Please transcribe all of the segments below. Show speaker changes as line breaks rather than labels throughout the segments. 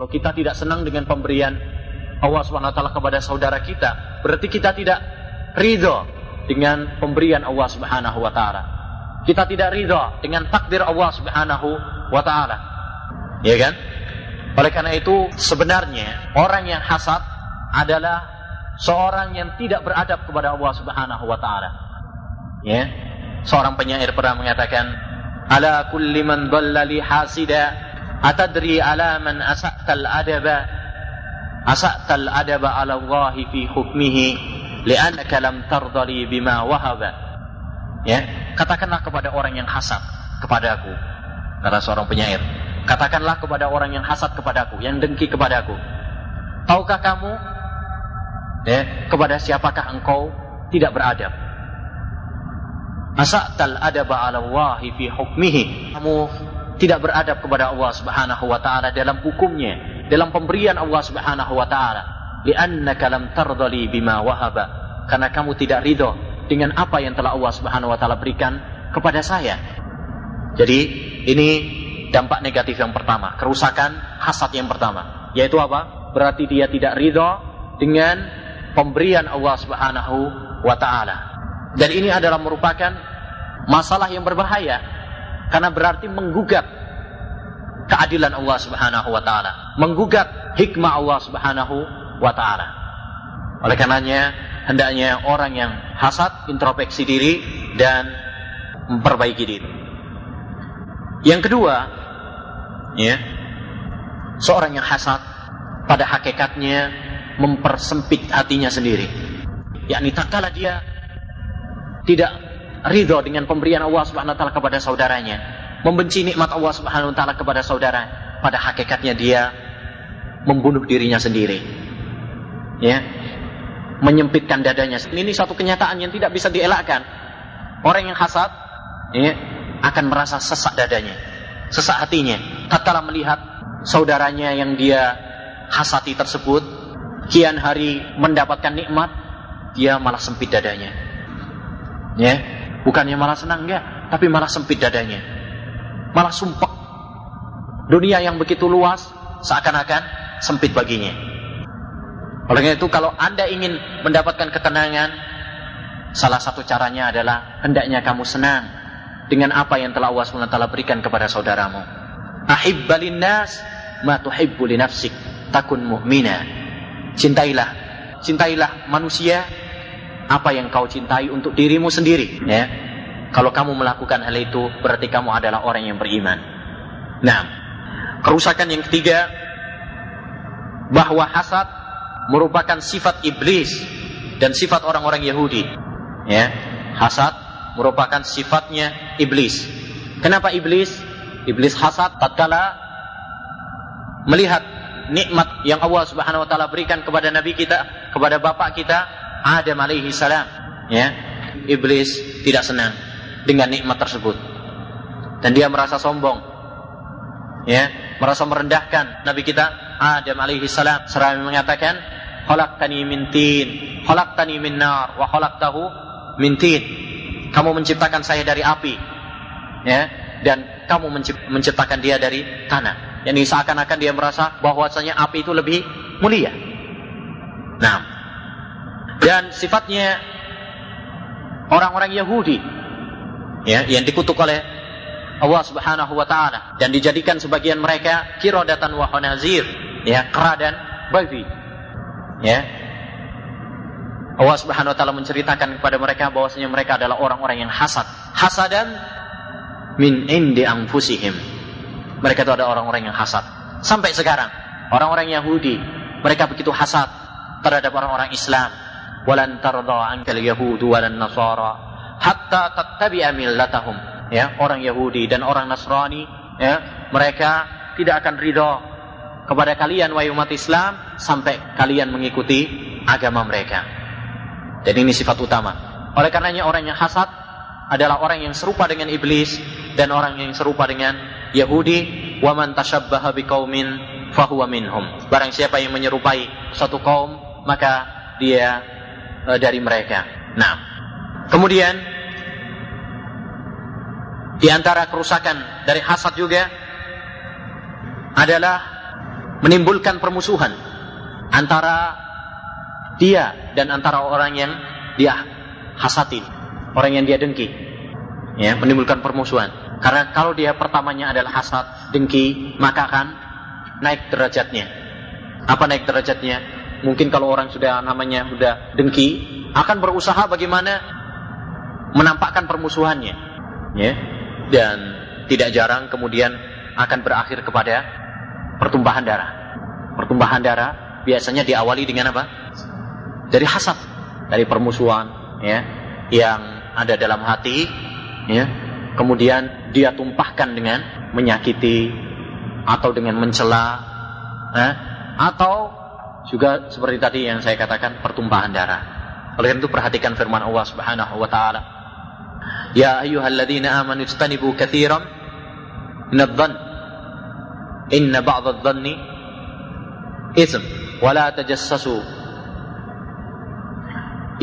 Kalau kita tidak senang dengan pemberian Allah SWT kepada saudara kita, berarti kita tidak ridho dengan pemberian Allah Subhanahu wa taala. Kita tidak ridho dengan takdir Allah Subhanahu wa taala. Ya kan? Oleh karena itu sebenarnya orang yang hasad adalah seorang yang tidak beradab kepada Allah Subhanahu wa taala. Ya. Seorang penyair pernah mengatakan, "Ala kulli man dhalla li hasida, atadri ala man asa'ta al-adaba? Asa'ta al-adaba ala Allah fi hukmihi, li'annaka lam tardali bima wahaba." Ya, katakanlah kepada orang yang hasad kepadaku, kata seorang penyair. Katakanlah kepada orang yang hasad kepadaku, yang dengki kepadaku. Tahukah kamu ya, kepada siapakah engkau tidak beradab? Asa'tal adaba ala Allahi fi hukmihi. Kamu tidak beradab kepada Allah Subhanahu wa taala dalam hukumnya, dalam pemberian Allah Subhanahu wa taala. Li'annaka lam tardali bima wahaba. Karena kamu tidak ridho dengan apa yang telah Allah Subhanahu wa taala berikan kepada saya. Jadi ini dampak negatif yang pertama, kerusakan hasad yang pertama, yaitu apa? Berarti dia tidak ridho dengan pemberian Allah Subhanahu wa taala. Dan ini adalah merupakan masalah yang berbahaya karena berarti menggugat keadilan Allah Subhanahu wa taala, menggugat hikmah Allah Subhanahu wa taala. Oleh karenanya hendaknya orang yang hasad introspeksi diri dan memperbaiki diri. Yang kedua, ya, seorang yang hasad pada hakikatnya mempersempit hatinya sendiri. Yakni tak kala dia tidak ridho dengan pemberian Allah Subhanahu wa taala kepada saudaranya, membenci nikmat Allah Subhanahu wa taala kepada saudara, pada hakikatnya dia membunuh dirinya sendiri. Ya. Menyempitkan dadanya. Ini satu kenyataan yang tidak bisa dielakkan. Orang yang hasad ya, akan merasa sesak dadanya, sesak hatinya. Tatkala melihat saudaranya yang dia hasati tersebut kian hari mendapatkan nikmat, dia malah sempit dadanya. Ya, bukannya malah senang enggak, tapi malah sempit dadanya. Malah sumpah. Dunia yang begitu luas seakan-akan sempit baginya. Oleh itu kalau Anda ingin mendapatkan ketenangan, salah satu caranya adalah hendaknya kamu senang dengan apa yang telah Allah SWT berikan kepada saudaramu. Ahibbalin nas ma tuhibbu li nafsik takun mu'mina. Cintailah, cintailah manusia apa yang kau cintai untuk dirimu sendiri, ya. Kalau kamu melakukan hal itu berarti kamu adalah orang yang beriman. Nah, kerusakan yang ketiga bahwa hasad merupakan sifat iblis dan sifat orang-orang Yahudi. Ya, hasad merupakan sifatnya iblis. Kenapa iblis? Iblis hasad tatkala melihat nikmat yang Allah Subhanahu wa taala berikan kepada nabi kita, kepada bapak kita Adam alaihi salam, ya. Iblis tidak senang dengan nikmat tersebut. Dan dia merasa sombong. Ya, merasa merendahkan nabi kita Adam alaihi salam seraya mengatakan, "Khalaqtani min tin, khalaqtani min nar, wa khalaqtahu min tin." Kamu menciptakan saya dari api. Ya, dan kamu menciptakan dia dari tanah. Yang seakan-akan dia merasa bahwasanya api itu lebih mulia. Nah, dan sifatnya orang-orang Yahudi ya yang dikutuk oleh Allah Subhanahu wa taala dan dijadikan sebagian mereka kirodatan wa khanazir ya kera dan babi ya. Allah Subhanahu wa taala menceritakan kepada mereka bahwasanya mereka adalah orang-orang yang hasad. Hasadan min indi anfusihim. Mereka itu ada orang-orang yang hasad. Sampai sekarang orang-orang Yahudi mereka begitu hasad terhadap orang-orang Islam walan tarda ankal yahudu walan nasara hatta tattabi'a millatahum. Ya orang Yahudi dan orang Nasrani ya mereka tidak akan ridho kepada kalian wahai umat Islam sampai kalian mengikuti agama mereka. Dan ini sifat utama. Oleh karenanya orang yang hasad adalah orang yang serupa dengan iblis dan orang yang serupa dengan Yahudi. Wa man tashabbaha biqaumin fahuwa minhum. Barang siapa yang menyerupai suatu kaum maka dia e, dari mereka. Nah, kemudian di antara kerusakan dari hasad juga adalah menimbulkan permusuhan antara dia dan antara orang yang dia hasati, orang yang dia dengki. Ya, menimbulkan permusuhan. Karena kalau dia pertamanya adalah hasad, dengki, maka akan naik derajatnya. Apa naik derajatnya? Mungkin kalau orang sudah namanya sudah dengki, akan berusaha bagaimana menampakkan permusuhannya. Ya. Dan tidak jarang kemudian akan berakhir kepada pertumpahan darah. Pertumpahan darah biasanya diawali dengan apa? Dari hasad, dari permusuhan, ya, yang ada dalam hati, ya. Kemudian dia tumpahkan dengan menyakiti atau dengan mencela, eh, atau juga seperti tadi yang saya katakan pertumpahan darah. Oleh itu perhatikan firman Allah Subhanahu wa taala. Ya ayyuhalladzina amanu istanibu katsiran minadh-dhann inna ba'dadh-dhanni ism. Wa la tajassasu.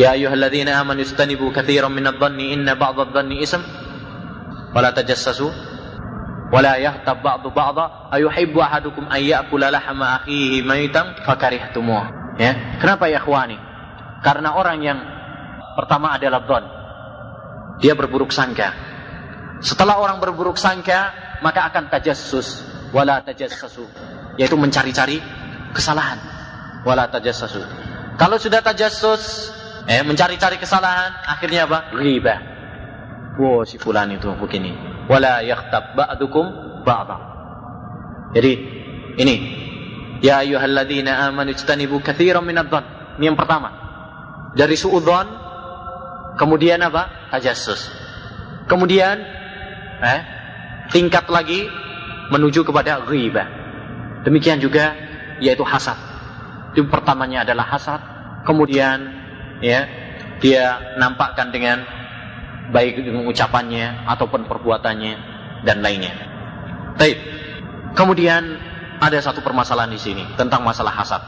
Ya ayyuhalladzina amanu istanibu katsiran minadh-dhanni inna ba'dadh-dhanni ism. Wa la tajassasu wa la yahtab ba'du ba'dha ayuhibbu ahadukum an lahma akhihi maitan fakarihtumuh ya. Kenapa ya ikhwani? Karena orang yang pertama adalah dhon dia berburuk sangka. Setelah orang berburuk sangka maka akan tajassus. Wala tajassasu. Yaitu mencari-cari kesalahan. Wala tajassasu. Kalau sudah tajassus eh mencari-cari kesalahan akhirnya apa? Riba wow si fulan itu begini. Wala yakhtab ba'dukum ba'da. Jadi ini. Ya ayyuhalladzina amanu ijtanibu katsiran minadh-dhann. Ini yang pertama. Dari suudzon kemudian apa? Tajassus. Kemudian eh tingkat lagi menuju kepada ghibah. Demikian juga yaitu hasad. Itu pertamanya adalah hasad, kemudian ya dia nampakkan dengan baik dengan ucapannya ataupun perbuatannya dan lainnya. Baik. Kemudian ada satu permasalahan di sini tentang masalah hasad.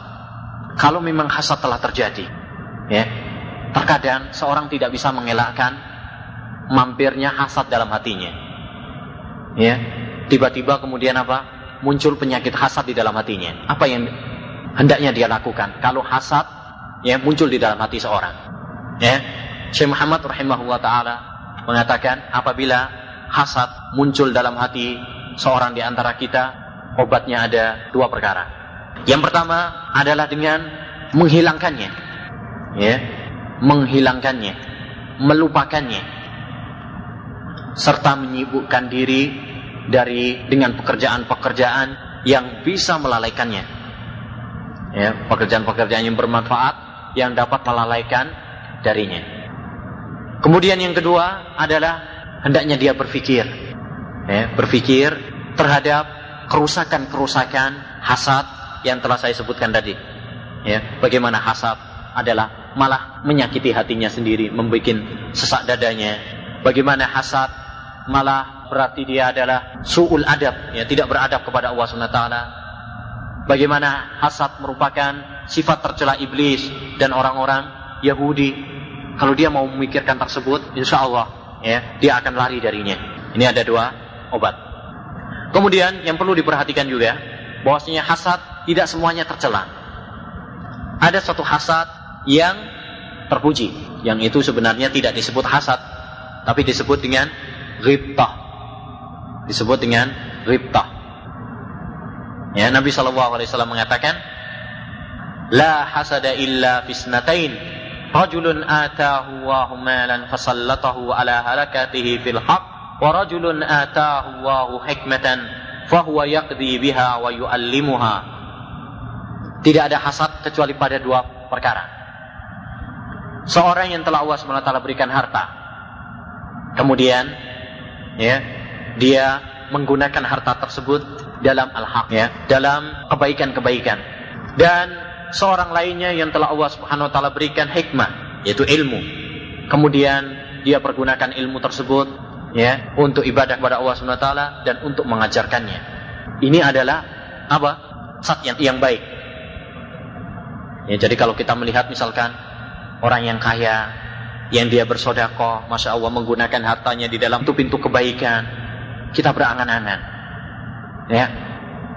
Kalau memang hasad telah terjadi, ya, terkadang seorang tidak bisa mengelakkan mampirnya hasad dalam hatinya. Ya, tiba-tiba kemudian apa? Muncul penyakit hasad di dalam hatinya. Apa yang hendaknya dia lakukan? Kalau hasad ya muncul di dalam hati seorang. Ya. Syekh Muhammad rahimahullah taala mengatakan apabila hasad muncul dalam hati seorang di antara kita, obatnya ada dua perkara. Yang pertama adalah dengan menghilangkannya. Ya. Menghilangkannya, melupakannya serta menyibukkan diri dari dengan pekerjaan-pekerjaan yang bisa melalaikannya. Ya, pekerjaan-pekerjaan yang bermanfaat yang dapat melalaikan darinya. Kemudian yang kedua adalah hendaknya dia berpikir, ya, berpikir terhadap kerusakan-kerusakan hasad yang telah saya sebutkan tadi. Ya, bagaimana hasad adalah malah menyakiti hatinya sendiri, membuat sesak dadanya. Bagaimana hasad malah berarti dia adalah suul adab, ya tidak beradab kepada Allah SWT. Bagaimana hasad merupakan sifat tercela iblis dan orang-orang Yahudi. Kalau dia mau memikirkan tersebut, insya Allah ya dia akan lari darinya. Ini ada dua obat. Kemudian yang perlu diperhatikan juga, bahwasanya hasad tidak semuanya tercela. Ada satu hasad yang terpuji, yang itu sebenarnya tidak disebut hasad, tapi disebut dengan ghibtah. Disebut dengan ghibtah. Ya, Nabi Shallallahu alaihi wasallam mengatakan, "La hasada illa fisnatain. Rajulun atahu Allahu malan fasallatahu ala halakatihi fil haq, wa rajulun atahu Allahu hikmatan fahuwa yaqdi biha wa yu'allimuha." Tidak ada hasad kecuali pada dua perkara. Seorang yang telah Allah SWT berikan harta. Kemudian ya dia menggunakan harta tersebut dalam al-haq ya dalam kebaikan-kebaikan dan seorang lainnya yang telah Allah Subhanahu wa taala berikan hikmah yaitu ilmu. Kemudian dia pergunakan ilmu tersebut ya untuk ibadah kepada Allah Subhanahu wa taala dan untuk mengajarkannya. Ini adalah apa? Sat yang, yang baik. Ya jadi kalau kita melihat misalkan orang yang kaya yang dia bersodakoh, masya Allah menggunakan hartanya di dalam pintu-pintu kebaikan, kita berangan-angan. Ya,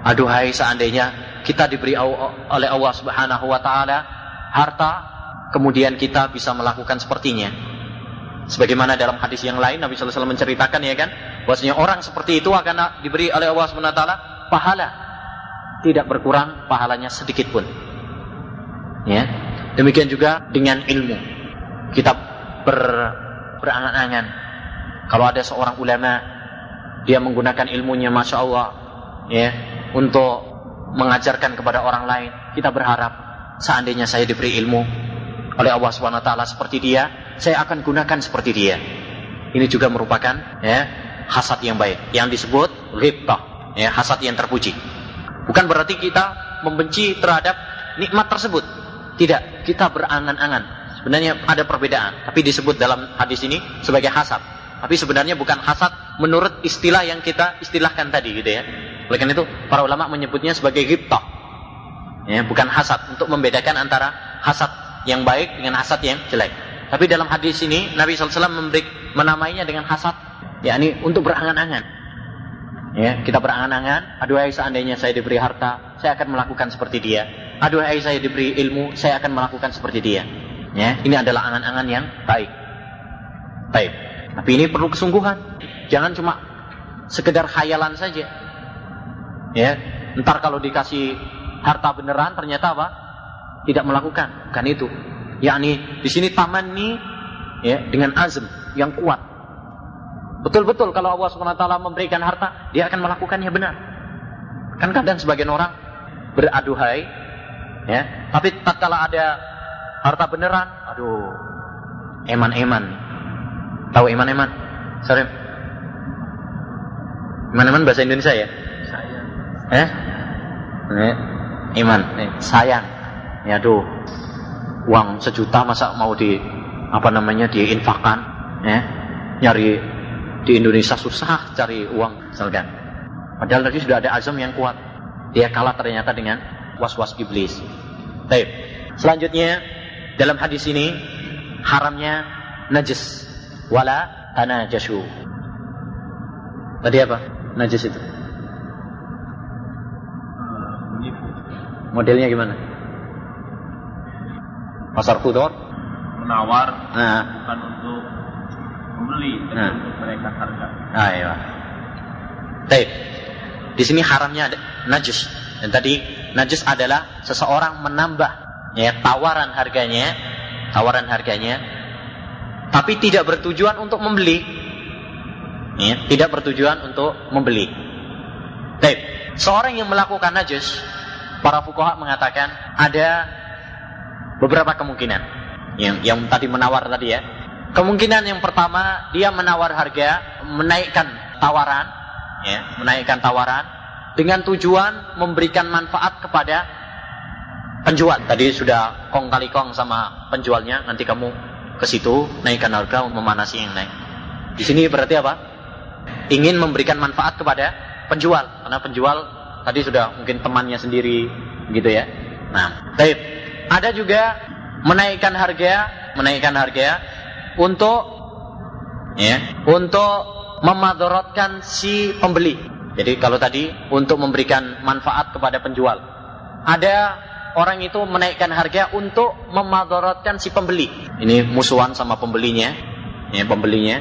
aduhai seandainya kita diberi oleh Allah Subhanahu wa taala harta kemudian kita bisa melakukan sepertinya. Sebagaimana dalam hadis yang lain Nabi sallallahu alaihi wasallam menceritakan ya kan, bahwasanya orang seperti itu akan diberi oleh Allah Subhanahu wa taala pahala tidak berkurang pahalanya sedikit pun. Ya. Demikian juga dengan ilmu. Kita ber, berangan-angan. Kalau ada seorang ulama dia menggunakan ilmunya masya Allah ya untuk mengajarkan kepada orang lain. Kita berharap seandainya saya diberi ilmu oleh Allah swt seperti dia saya akan gunakan seperti dia. Ini juga merupakan ya hasad yang baik. Yang disebut ghibtah ya hasad yang terpuji. Bukan berarti kita membenci terhadap nikmat tersebut. Tidak kita berangan-angan. Sebenarnya ada perbedaan tapi disebut dalam hadis ini sebagai hasad. Tapi sebenarnya bukan hasad menurut istilah yang kita istilahkan tadi gitu ya. Oleh karena itu para ulama menyebutnya sebagai ghibtah. Ya, bukan hasad untuk membedakan antara hasad yang baik dengan hasad yang jelek. Tapi dalam hadis ini Nabi SAW memberi menamainya dengan hasad, yakni untuk berangan-angan. Ya, kita berangan-angan, aduhai seandainya saya diberi harta, saya akan melakukan seperti dia. Aduhai saya diberi ilmu, saya akan melakukan seperti dia. Ya, ini adalah angan-angan yang baik. Baik. Tapi ini perlu kesungguhan. Jangan cuma sekedar khayalan saja. Ya, ntar kalau dikasih harta beneran ternyata apa? Tidak melakukan. Kan itu. Yakni di sini taman nih ya dengan azm yang kuat. Betul-betul kalau Allah SWT memberikan harta, dia akan melakukannya benar. Kan kadang sebagian orang beraduhai ya, tapi tatkala ada harta beneran, aduh, eman-eman Tahu iman-iman? Sorry. Iman-iman bahasa Indonesia ya? Eh? eh iman. Eh, sayang. Ya tuh. Uang sejuta masa mau di apa namanya diinfakkan? Ya. Nyari di Indonesia susah cari uang misalkan. Padahal tadi sudah ada azam yang kuat. Dia kalah ternyata dengan was-was iblis. Baik. Selanjutnya dalam hadis ini haramnya najis wala tanajashu. Tadi apa? Najis itu. Modelnya gimana? Pasar kudor?
Menawar, nah. bukan untuk membeli, tapi nah. untuk mereka harga.
Ah, iya. Baik. Di sini haramnya ada najis. Dan tadi najis adalah seseorang menambah ya tawaran harganya, tawaran harganya tapi tidak bertujuan untuk membeli. Ya, tidak bertujuan untuk membeli. Baik, seorang yang melakukan najis, para fukoha mengatakan ada beberapa kemungkinan. Yang yang tadi menawar tadi ya. Kemungkinan yang pertama dia menawar harga, menaikkan tawaran, ya, menaikkan tawaran dengan tujuan memberikan manfaat kepada penjual. Tadi sudah kong kali kong sama penjualnya, nanti kamu ke situ, naikkan harga memanasi yang naik. Di sini berarti apa? Ingin memberikan manfaat kepada penjual, karena penjual tadi sudah mungkin temannya sendiri, gitu ya. Nah, baik. Ada juga menaikkan harga, menaikkan harga untuk ya, untuk memadorotkan si pembeli. Jadi kalau tadi untuk memberikan manfaat kepada penjual. Ada orang itu menaikkan harga untuk memadaratkan si pembeli. Ini musuhan sama pembelinya, ya pembelinya.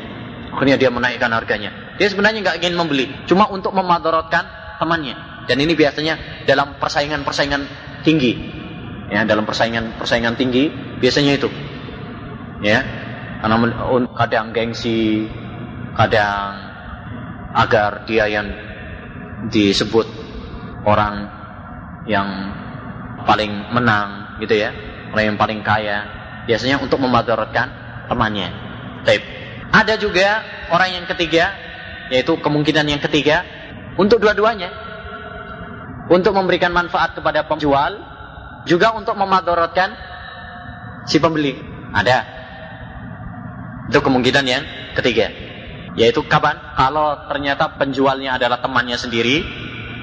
Akhirnya dia menaikkan harganya. Dia sebenarnya nggak ingin membeli, cuma untuk memadaratkan temannya. Dan ini biasanya dalam persaingan-persaingan tinggi. Ya, dalam persaingan-persaingan tinggi biasanya itu. Ya. Kadang gengsi, kadang agar dia yang disebut orang yang paling menang gitu ya orang yang paling kaya biasanya untuk memadaratkan temannya Taib. ada juga orang yang ketiga yaitu kemungkinan yang ketiga untuk dua-duanya untuk memberikan manfaat kepada penjual juga untuk memadaratkan si pembeli. Ada. Itu kemungkinan yang ketiga yaitu kapan? Kalau ternyata penjualnya adalah temannya sendiri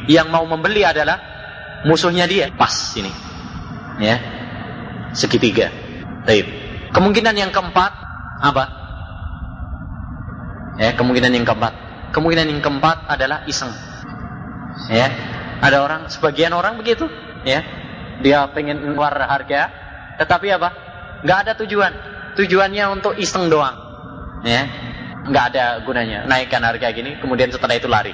yang mau membeli adalah musuhnya dia. Pas ini. Ya. Segitiga. Taib. kemungkinan yang keempat apa? Ya kemungkinan yang keempat. Kemungkinan yang keempat adalah iseng. Ya ada orang sebagian orang begitu ya. Dia pengen keluar harga, tetapi apa? Nggak ada tujuan. Tujuannya untuk iseng doang. Ya. Nggak ada gunanya. Naikkan harga gini, kemudian setelah itu lari.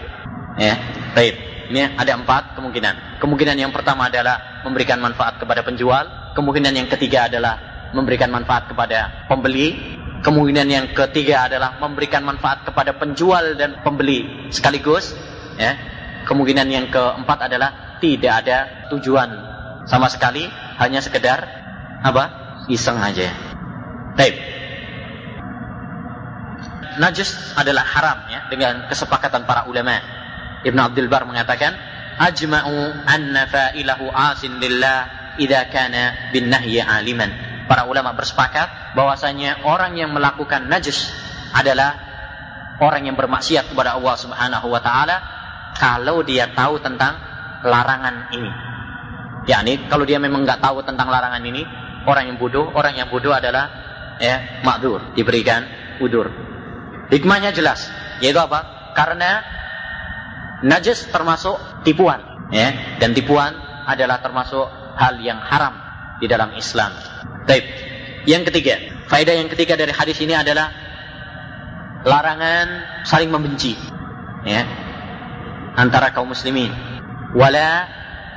Ya. Baik. Ini ada empat kemungkinan. Kemungkinan yang pertama adalah memberikan manfaat kepada penjual. Kemungkinan yang ketiga adalah memberikan manfaat kepada pembeli. Kemungkinan yang ketiga adalah memberikan manfaat kepada penjual dan pembeli sekaligus. Ya. Kemungkinan yang keempat adalah tidak ada tujuan sama sekali, hanya sekedar apa? Iseng aja. Baik. Najis adalah haram ya dengan kesepakatan para ulama. Ibn Abdul Bar mengatakan, "Ajma'u anna fa'ilahu asin lillah idza kana bin nahyi aliman." Para ulama bersepakat bahwasanya orang yang melakukan najis adalah orang yang bermaksiat kepada Allah Subhanahu wa taala kalau dia tahu tentang larangan ini. yakni kalau dia memang nggak tahu tentang larangan ini, orang yang bodoh, orang yang bodoh adalah ya makdur, diberikan udur. Hikmahnya jelas, yaitu apa? Karena najis termasuk tipuan, ya, dan tipuan adalah termasuk hal yang haram di dalam Islam. Baik. Yang ketiga, faedah yang ketiga dari hadis ini adalah larangan saling membenci, ya, antara kaum muslimin. Wala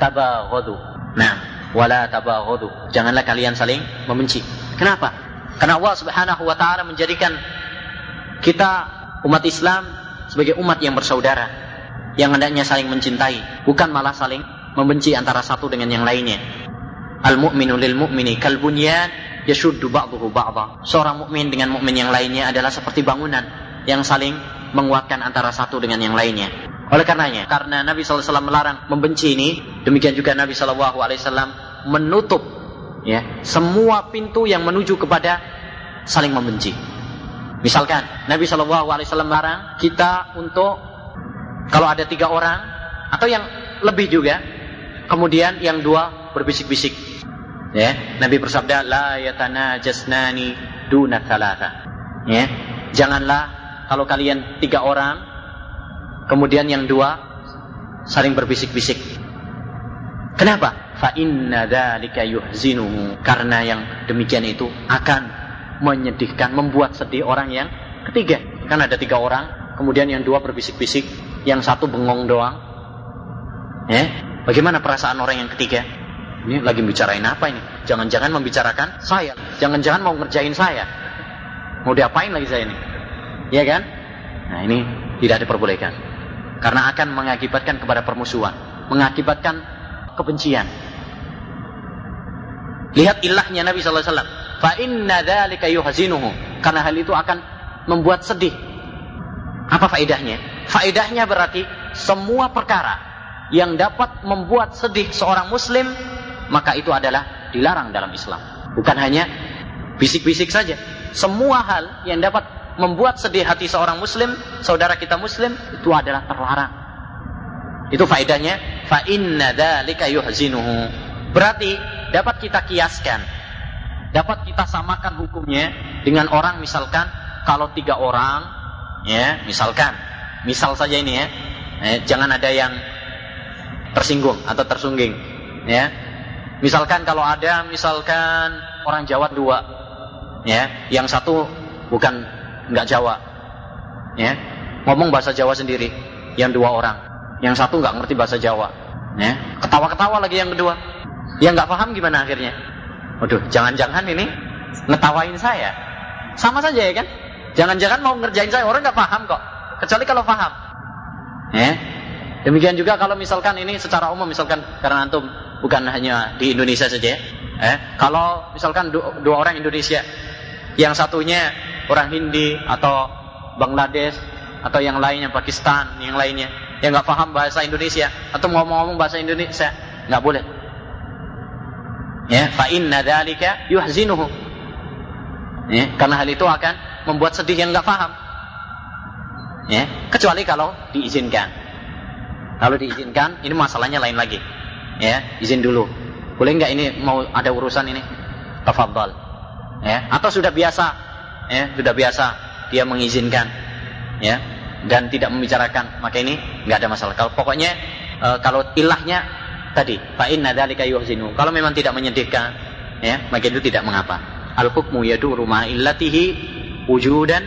tabaghadu. Nah, wala tabaghadu. Janganlah kalian saling membenci. Kenapa? Karena Allah Subhanahu wa taala menjadikan kita umat Islam sebagai umat yang bersaudara yang hendaknya saling mencintai, bukan malah saling membenci antara satu dengan yang lainnya. Al mu'minu lil mu'mini kal bunyan yashuddu ba'dahu ba'dha. Seorang mukmin dengan mukmin yang lainnya adalah seperti bangunan yang saling menguatkan antara satu dengan yang lainnya. Oleh karenanya, karena Nabi SAW melarang membenci ini, demikian juga Nabi SAW menutup ya semua pintu yang menuju kepada saling membenci. Misalkan Nabi Wasallam melarang kita untuk kalau ada tiga orang atau yang lebih juga, kemudian yang dua berbisik-bisik. Ya, Nabi bersabda, la yatana jasnani duna thalatha. Ya, janganlah kalau kalian tiga orang, kemudian yang dua saling berbisik-bisik. Kenapa? Fa inna yuhzinuhu. Karena yang demikian itu akan menyedihkan, membuat sedih orang yang ketiga. Kan ada tiga orang, kemudian yang dua berbisik-bisik, yang satu bengong doang. Ya, bagaimana perasaan orang yang ketiga? Ini lagi bicarain apa ini? Jangan-jangan membicarakan saya. Jangan-jangan mau ngerjain saya. Mau diapain lagi saya ini? Ya kan? Nah ini tidak diperbolehkan. Karena akan mengakibatkan kepada permusuhan. Mengakibatkan kebencian. Lihat ilahnya Nabi Sallallahu Alaihi Wasallam. Fa inna dzalika karena hal itu akan membuat sedih. Apa faedahnya? Faedahnya berarti semua perkara yang dapat membuat sedih seorang muslim maka itu adalah dilarang dalam Islam. Bukan hanya bisik-bisik saja. Semua hal yang dapat membuat sedih hati seorang muslim saudara kita muslim itu adalah terlarang. Itu faedahnya. Fa inna dzalika yuhzinuhu. Berarti dapat kita kiaskan dapat kita samakan hukumnya dengan orang misalkan kalau tiga orang ya misalkan. Misal saja ini ya. Eh, jangan ada yang tersinggung atau tersungging ya. Misalkan kalau ada misalkan orang Jawa dua ya. Yang satu bukan nggak Jawa ya ngomong bahasa Jawa sendiri yang dua orang yang satu nggak ngerti bahasa Jawa ya ketawa-ketawa lagi yang kedua yang nggak paham gimana akhirnya Waduh, jangan-jangan ini ngetawain saya. Sama saja ya kan? Jangan-jangan mau ngerjain saya, orang nggak paham kok. Kecuali kalau paham. Ya. Demikian juga kalau misalkan ini secara umum, misalkan karena antum bukan hanya di Indonesia saja ya. Eh, kalau misalkan dua, dua orang Indonesia, yang satunya orang Hindi atau Bangladesh atau yang lainnya Pakistan, yang lainnya. Yang nggak paham bahasa Indonesia atau ngomong-ngomong bahasa Indonesia, nggak boleh. Ya fa inna dzalika yuhzinuhu. Ya karena hal itu akan membuat sedih yang nggak paham. Ya kecuali kalau diizinkan. Kalau diizinkan ini masalahnya lain lagi. Ya izin dulu. Boleh nggak ini mau ada urusan ini? Tafadhal. Ya atau sudah biasa ya sudah biasa dia mengizinkan ya dan tidak membicarakan maka ini nggak ada masalah kalau pokoknya e, kalau ilahnya tadi, fa inna dzalika yuhzinu. Kalau memang tidak menyedihkan, ya, maka itu tidak mengapa. Al hukmu yaduru ma illatihi wujudan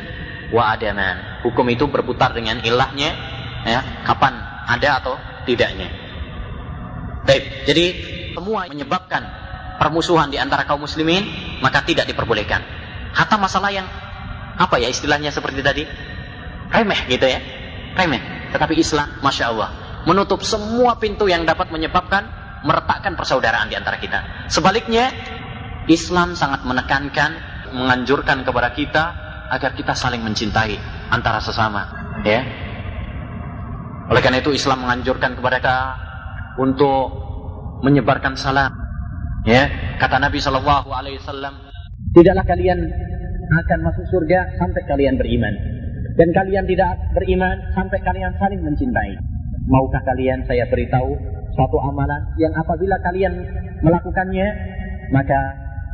wa adaman. Hukum itu berputar dengan ilahnya, ya, kapan ada atau tidaknya. Baik, jadi semua menyebabkan permusuhan di antara kaum muslimin maka tidak diperbolehkan. Hatta masalah yang apa ya istilahnya seperti tadi remeh gitu ya, remeh. Tetapi Islam, masya Allah, menutup semua pintu yang dapat menyebabkan meretakkan persaudaraan di antara kita. Sebaliknya, Islam sangat menekankan, menganjurkan kepada kita agar kita saling mencintai antara sesama, ya. Oleh karena itu Islam menganjurkan kepada kita untuk menyebarkan salam. Ya, kata Nabi Shallallahu Alaihi Wasallam, tidaklah kalian akan masuk surga sampai kalian beriman, dan kalian tidak beriman sampai kalian saling mencintai. Maukah kalian saya beritahu suatu amalan yang apabila kalian melakukannya, maka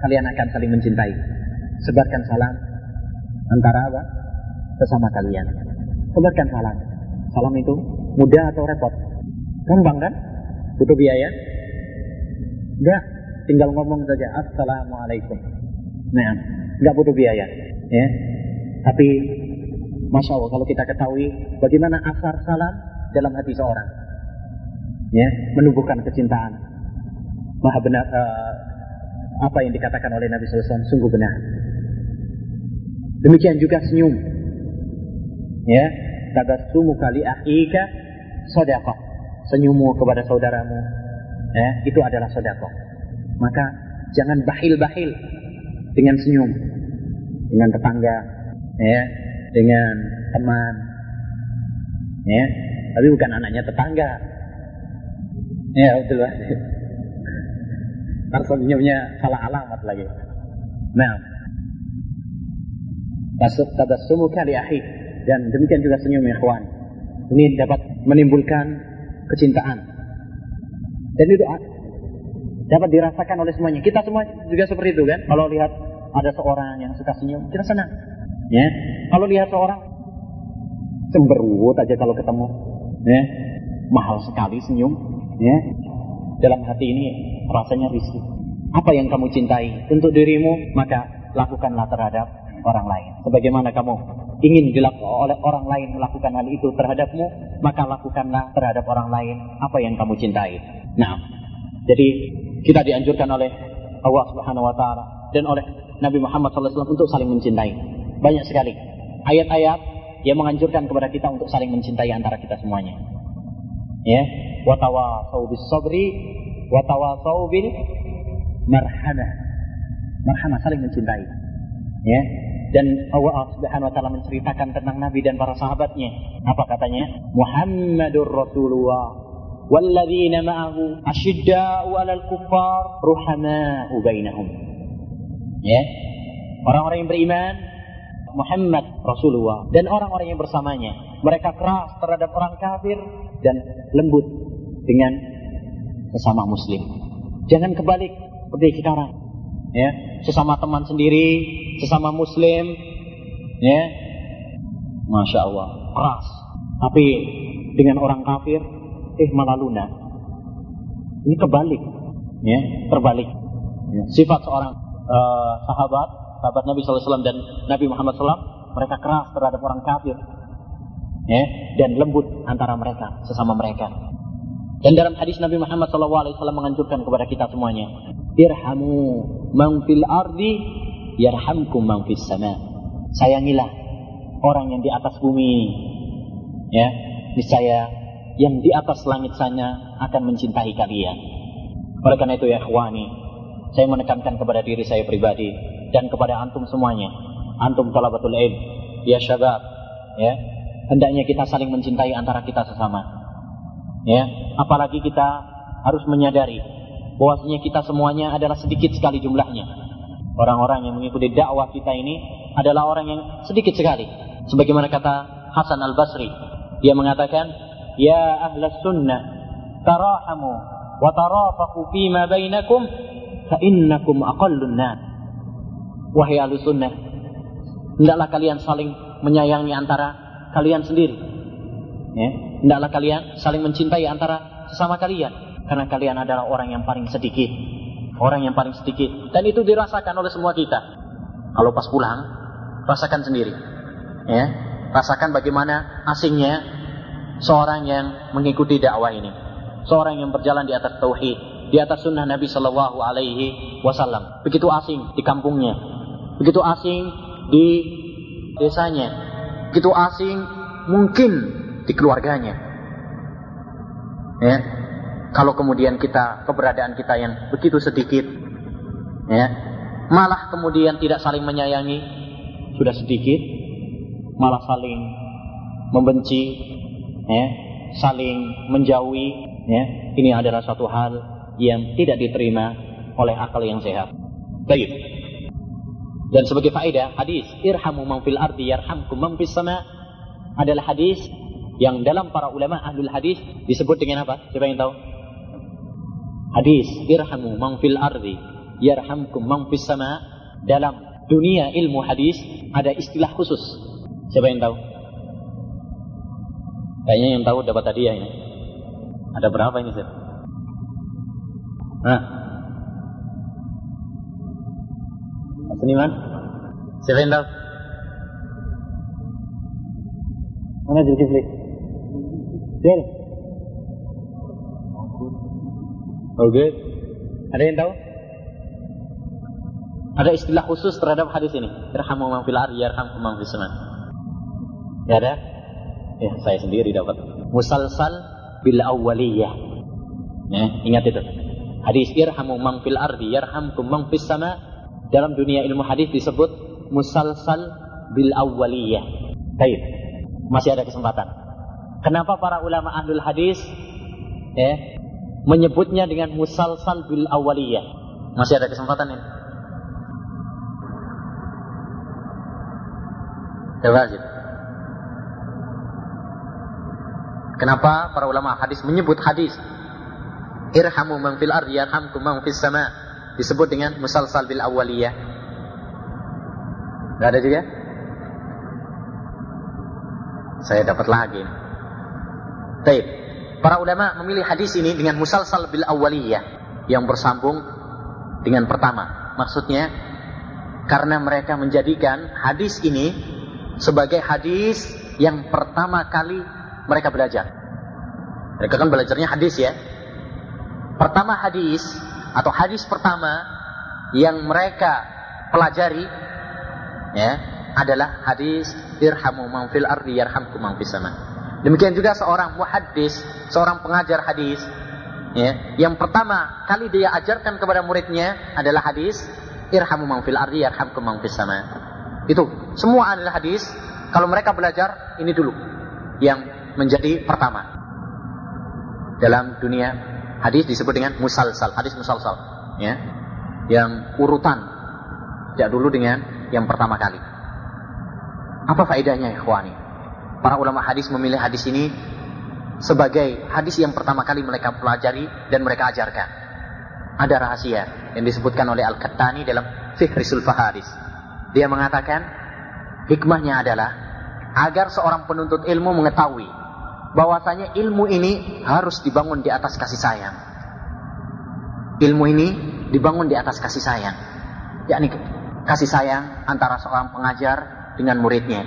kalian akan saling mencintai. Sebarkan salam antara apa? Sesama kalian. Sebarkan salam. Salam itu mudah atau repot? Gampang kan? Butuh biaya? Enggak. Tinggal ngomong saja. Assalamualaikum. Nah, enggak butuh biaya. Ya. Tapi Masya Allah kalau kita ketahui bagaimana asar salam dalam hati seorang. Ya, menumbuhkan kecintaan. Maha benar uh, apa yang dikatakan oleh Nabi SAW sungguh benar. Demikian juga senyum. Ya, tabassumu kali akhika sedekah. Senyummu kepada saudaramu, ya, itu adalah sedekah. Maka jangan bahil-bahil dengan senyum dengan tetangga, ya, dengan teman, ya, tapi bukan anaknya tetangga. Ya betul lah. Senyumnya salah alamat lagi. Nah, Tasuk tabassumu kali ahi dan demikian juga senyum ikhwan. Ini dapat menimbulkan kecintaan. Dan itu dapat dirasakan oleh semuanya. Kita semua juga seperti itu kan. Kalau lihat ada seorang yang suka senyum, kita senang. Ya. Kalau lihat seorang cemberut aja kalau ketemu, ya. Mahal sekali senyum, ya. Dalam hati ini rasanya risih. Apa yang kamu cintai untuk dirimu, maka lakukanlah terhadap orang lain. Sebagaimana kamu ingin dilakukan oleh orang lain melakukan hal itu terhadapmu, maka lakukanlah terhadap orang lain apa yang kamu cintai. Nah, jadi kita dianjurkan oleh Allah Subhanahu wa taala dan oleh Nabi Muhammad SAW untuk saling mencintai. Banyak sekali ayat-ayat yang menganjurkan kepada kita untuk saling mencintai antara kita semuanya. Ya, watawasau bis sabri, watawasau bil marhamah. Marhamah saling mencintai. Ya, dan Allah Subhanahu wa taala menceritakan tentang Nabi dan para sahabatnya. Apa katanya? Muhammadur Rasulullah walladzina ma'ahu asyidda'u 'alal kuffar ruhama'u bainahum. Ya. Orang-orang yang beriman Muhammad Rasulullah dan orang-orang yang bersamanya. Mereka keras terhadap orang kafir dan lembut dengan sesama muslim. Jangan kebalik seperti sekarang. Ya, sesama teman sendiri, sesama muslim, ya, masya Allah, keras. Tapi dengan orang kafir, eh malah lunak. Ini kebalik, ya, terbalik. Ya. Sifat seorang uh, sahabat, sahabat Nabi SAW dan Nabi Muhammad SAW, mereka keras terhadap orang kafir, ya, dan lembut antara mereka, sesama mereka. Dan dalam hadis Nabi Muhammad SAW menganjurkan kepada kita semuanya, irhamu man fil ardi yarhamkum man fis. Sayangilah orang yang di atas bumi. Ya, niscaya yang di atas langit sana akan mencintai kalian. Oleh karena itu ya ikhwani, saya menekankan kepada diri saya pribadi dan kepada antum semuanya. Antum talabatul ilm, ya syabab, ya. Hendaknya kita saling mencintai antara kita sesama. Ya, apalagi kita harus menyadari bahwasanya kita semuanya adalah sedikit sekali jumlahnya. Orang-orang yang mengikuti dakwah kita ini adalah orang yang sedikit sekali. Sebagaimana kata Hasan Al-Basri, dia mengatakan, "Ya ahlas sunnah, tarahamu wa tarafaqu fima bainakum fa innakum aqallun nas." Wahai ahli sunnah, hendaklah kalian saling menyayangi antara kalian sendiri. Ya, hendaklah kalian saling mencintai antara sesama kalian Karena kalian adalah orang yang paling sedikit. Orang yang paling sedikit. Dan itu dirasakan oleh semua kita. Kalau pas pulang, rasakan sendiri. Ya, rasakan bagaimana asingnya seorang yang mengikuti dakwah ini. Seorang yang berjalan di atas tauhid, di atas sunnah Nabi Shallallahu Alaihi Wasallam. Begitu asing di kampungnya, begitu asing di desanya, begitu asing mungkin di keluarganya. Ya, kalau kemudian kita keberadaan kita yang begitu sedikit, ya, malah kemudian tidak saling menyayangi, sudah sedikit, malah saling membenci, ya, saling menjauhi, ya, ini adalah satu hal yang tidak diterima oleh akal yang sehat. Baik. Dan sebagai faedah hadis irhamu man fil ardi yarhamkum man sama adalah hadis yang dalam para ulama ahlul hadis disebut dengan apa? Siapa yang tahu? Hadis irhamu man fil ardi yarhamkum man sama dalam dunia ilmu hadis ada istilah khusus. Siapa yang tahu? Kayaknya yang tahu dapat hadiah ini. Ada berapa ini, Sir? Nah. Seniman? Siapa yang tahu? Mana Zulkifli? Sir? Oke. Ada yang tahu? Ada istilah khusus terhadap hadis ini. Irhamu man fil ardi yarhamkum man fis. Ya ada? Ya, saya sendiri dapat. Musalsal bil awwaliyah. Ya, ingat itu. Hadis irhamu man fil ardi yarhamkum man fis sama dalam dunia ilmu hadis disebut musalsal bil awwaliyah. Baik. Masih ada kesempatan. Kenapa para ulama ahlul hadis ya, menyebutnya dengan musalsal bil awwaliyah? Masih ada kesempatan ini. Coba sih. Kenapa para ulama hadis menyebut hadis irhamu man fil ardi yarhamkum man sama disebut dengan musalsal bil awwaliyah? Gak ada juga? Saya dapat lagi. Baik. Para ulama memilih hadis ini dengan musalsal bil awwaliyah yang bersambung dengan pertama. Maksudnya karena mereka menjadikan hadis ini sebagai hadis yang pertama kali mereka belajar. Mereka kan belajarnya hadis ya. Pertama hadis atau hadis pertama yang mereka pelajari ya adalah hadis irhamu man fil ardi yarhamkum man sama. Demikian juga seorang muhaddis, seorang pengajar hadis ya, yang pertama kali dia ajarkan kepada muridnya adalah hadis irhamu man fil ardi yarhamkum man sama. Itu semua adalah hadis. Kalau mereka belajar ini dulu yang menjadi pertama. Dalam dunia hadis disebut dengan musalsal hadis musalsal ya. Yang urutan tidak dulu dengan yang pertama kali. Apa faedahnya ikhwani? Para ulama hadis memilih hadis ini sebagai hadis yang pertama kali mereka pelajari dan mereka ajarkan. Ada rahasia yang disebutkan oleh Al-Kattani dalam Fihrisul Fahadis dia mengatakan hikmahnya adalah agar seorang penuntut ilmu mengetahui bahwasanya ilmu ini harus dibangun di atas kasih sayang. Ilmu ini dibangun di atas kasih sayang. Yakni kasih sayang antara seorang pengajar dengan muridnya.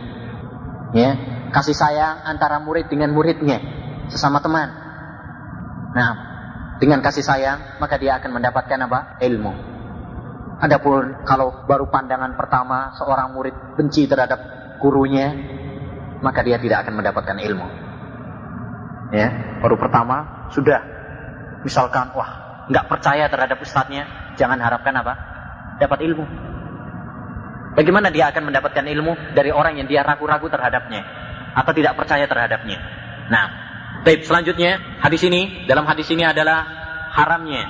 Ya, kasih sayang antara murid dengan muridnya sesama teman. Nah, dengan kasih sayang maka dia akan mendapatkan apa? Ilmu. Adapun kalau baru pandangan pertama seorang murid benci terhadap gurunya, maka dia tidak akan mendapatkan ilmu. Ya, baru pertama sudah misalkan wah nggak percaya terhadap ustadznya, jangan harapkan apa? Dapat ilmu. Bagaimana dia akan mendapatkan ilmu dari orang yang dia ragu-ragu terhadapnya atau tidak percaya terhadapnya? Nah, baik selanjutnya hadis ini dalam hadis ini adalah haramnya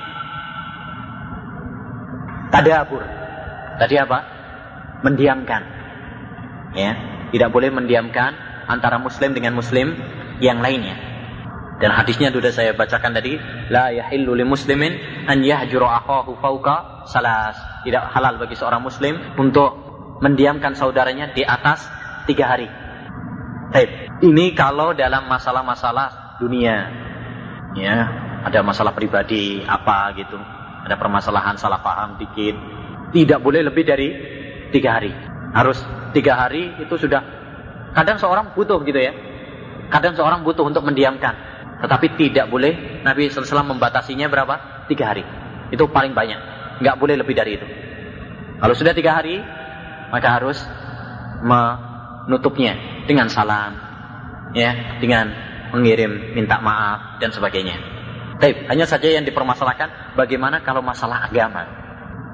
tadabur. Tadi apa? Mendiamkan. Ya, tidak boleh mendiamkan antara muslim dengan muslim yang lainnya. Dan hadisnya sudah saya bacakan tadi, la yahillu li muslimin an yahjura akhahu fawqa salas. Tidak halal bagi seorang muslim untuk mendiamkan saudaranya di atas tiga hari. Baik. Ini kalau dalam masalah-masalah dunia. Ya, ada masalah pribadi apa gitu, ada permasalahan salah paham dikit, tidak boleh lebih dari tiga hari. Harus tiga hari itu sudah. Kadang seorang butuh gitu ya. Kadang seorang butuh untuk mendiamkan. Tetapi tidak boleh Nabi SAW membatasinya berapa? Tiga hari. Itu paling banyak. Nggak boleh lebih dari itu. Kalau sudah tiga hari, maka harus menutupnya dengan salam, ya, dengan mengirim minta maaf dan sebagainya. Tapi hanya saja yang dipermasalahkan bagaimana kalau masalah agama.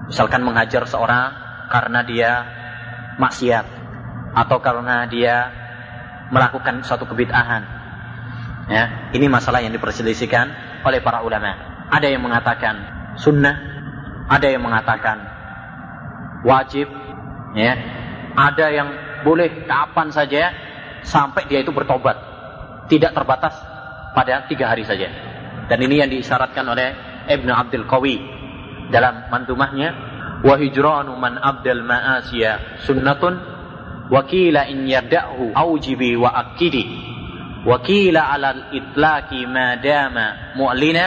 Misalkan menghajar seorang karena dia maksiat atau karena dia melakukan suatu kebid'ahan. Ya, ini masalah yang diperselisihkan oleh para ulama. Ada yang mengatakan sunnah, ada yang mengatakan wajib, ya. Ada yang boleh kapan saja sampai dia itu bertobat. Tidak terbatas pada tiga hari saja. Dan ini yang diisyaratkan oleh Ibnu Abdul Qawi dalam mantumahnya wa hijranu man abdal ma'asiya sunnatun wa qila in yada'hu aujibi wa akidi wa qila 'ala al-itlaqi ma dama mu'lina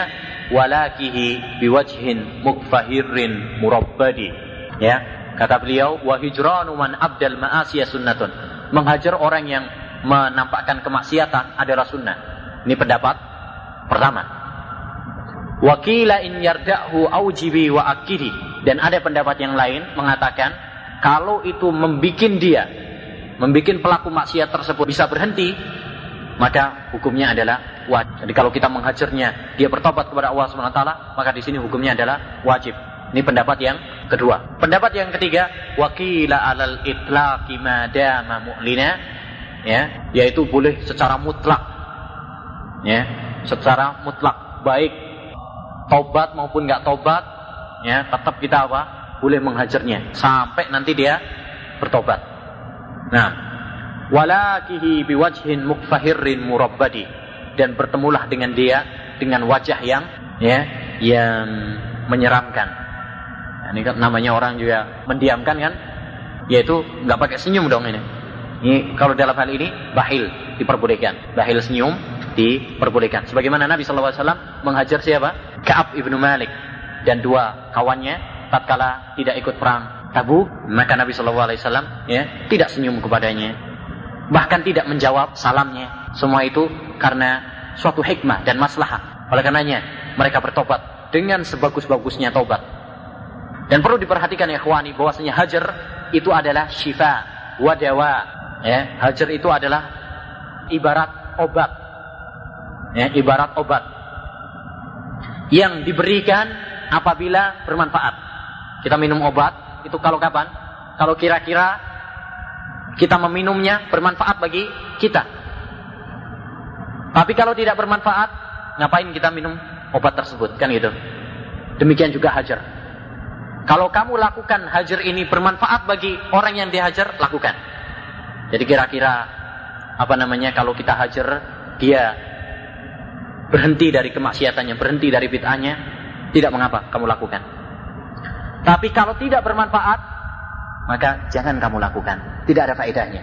walakihi biwajhin mukfahirin murabbadi ya Kata beliau, wa hijranu man abdal ma'asiya sunnatun. Menghajar orang yang menampakkan kemaksiatan adalah sunnah. Ini pendapat pertama. Wakila in yarda'hu aujibi wa akidi. Dan ada pendapat yang lain mengatakan, kalau itu membikin dia, membikin pelaku maksiat tersebut bisa berhenti, maka hukumnya adalah wajib. Jadi kalau kita menghajarnya, dia bertobat kepada Allah SWT, maka di sini hukumnya adalah wajib. Ini pendapat yang kedua. Pendapat yang ketiga, wakila alal itlaqi madama mu'lina ya, yaitu boleh secara mutlak. Ya, secara mutlak baik tobat maupun nggak tobat ya, tetap kita apa? boleh menghajarnya sampai nanti dia bertobat. Nah, walakihi biwajhin mukfahirin murabbadi dan bertemulah dengan dia dengan wajah yang ya yang menyeramkan ini kan namanya orang juga mendiamkan kan? Yaitu nggak pakai senyum dong ini. Ini kalau dalam hal ini bahil diperbolehkan. Bahil senyum diperbolehkan. Sebagaimana Nabi SAW menghajar siapa? Kaab ibnu Malik dan dua kawannya tatkala tidak ikut perang Tabu, maka Nabi SAW ya tidak senyum kepadanya, bahkan tidak menjawab salamnya. Semua itu karena suatu hikmah dan maslahah. Oleh karenanya mereka bertobat dengan sebagus-bagusnya tobat dan perlu diperhatikan ya khwani bahwasanya hajar itu adalah syifa wadawa. Ya, hajar itu adalah ibarat obat. Ya, ibarat obat yang diberikan apabila bermanfaat. Kita minum obat itu kalau kapan? Kalau kira-kira kita meminumnya bermanfaat bagi kita. Tapi kalau tidak bermanfaat, ngapain kita minum obat tersebut? Kan gitu. Demikian juga hajar. Kalau kamu lakukan hajar ini bermanfaat bagi orang yang dihajar, lakukan. Jadi kira-kira apa namanya kalau kita hajar dia berhenti dari kemaksiatannya, berhenti dari bid'ahnya, tidak mengapa kamu lakukan. Tapi kalau tidak bermanfaat, maka jangan kamu lakukan. Tidak ada faedahnya.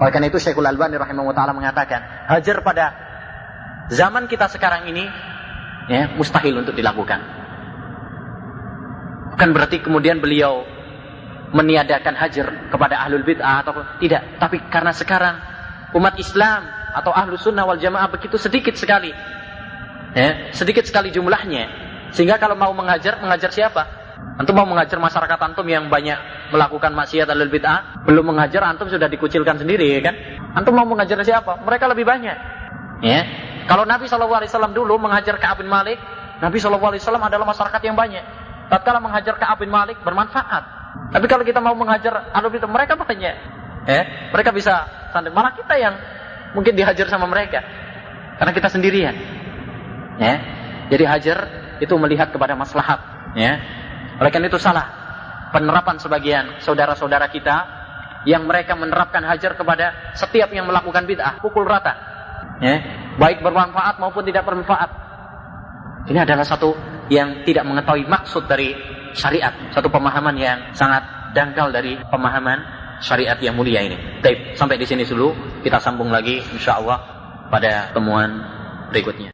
Oleh karena itu Syekhul Albani rahimahullah taala mengatakan, hajar pada zaman kita sekarang ini ya mustahil untuk dilakukan. Bukan berarti kemudian beliau meniadakan hajar kepada ahlul bid'ah atau tidak. Tapi karena sekarang umat Islam atau ahlu sunnah wal jamaah begitu sedikit sekali. Ya, sedikit sekali jumlahnya. Sehingga kalau mau mengajar, mengajar siapa? Antum mau mengajar masyarakat antum yang banyak melakukan maksiat ahlul bid'ah, belum mengajar antum sudah dikucilkan sendiri ya kan? Antum mau mengajar siapa? Mereka lebih banyak. Ya. Kalau Nabi SAW dulu mengajar Ka'ab bin Malik, Nabi SAW adalah masyarakat yang banyak tatkala menghajar Ka'ab bin Malik bermanfaat. Tapi kalau kita mau menghajar anu itu mereka banyak. Eh, mereka bisa santai. Malah kita yang mungkin dihajar sama mereka. Karena kita sendirian. Ya. Jadi hajar itu melihat kepada maslahat, ya. Oleh karena itu salah penerapan sebagian saudara-saudara kita yang mereka menerapkan hajar kepada setiap yang melakukan bid'ah, pukul rata. Ya. Baik bermanfaat maupun tidak bermanfaat. Ini adalah satu yang tidak mengetahui maksud dari syariat, satu pemahaman yang sangat dangkal dari pemahaman syariat yang mulia ini. Baik, sampai di sini dulu, kita sambung lagi insya Allah pada temuan berikutnya.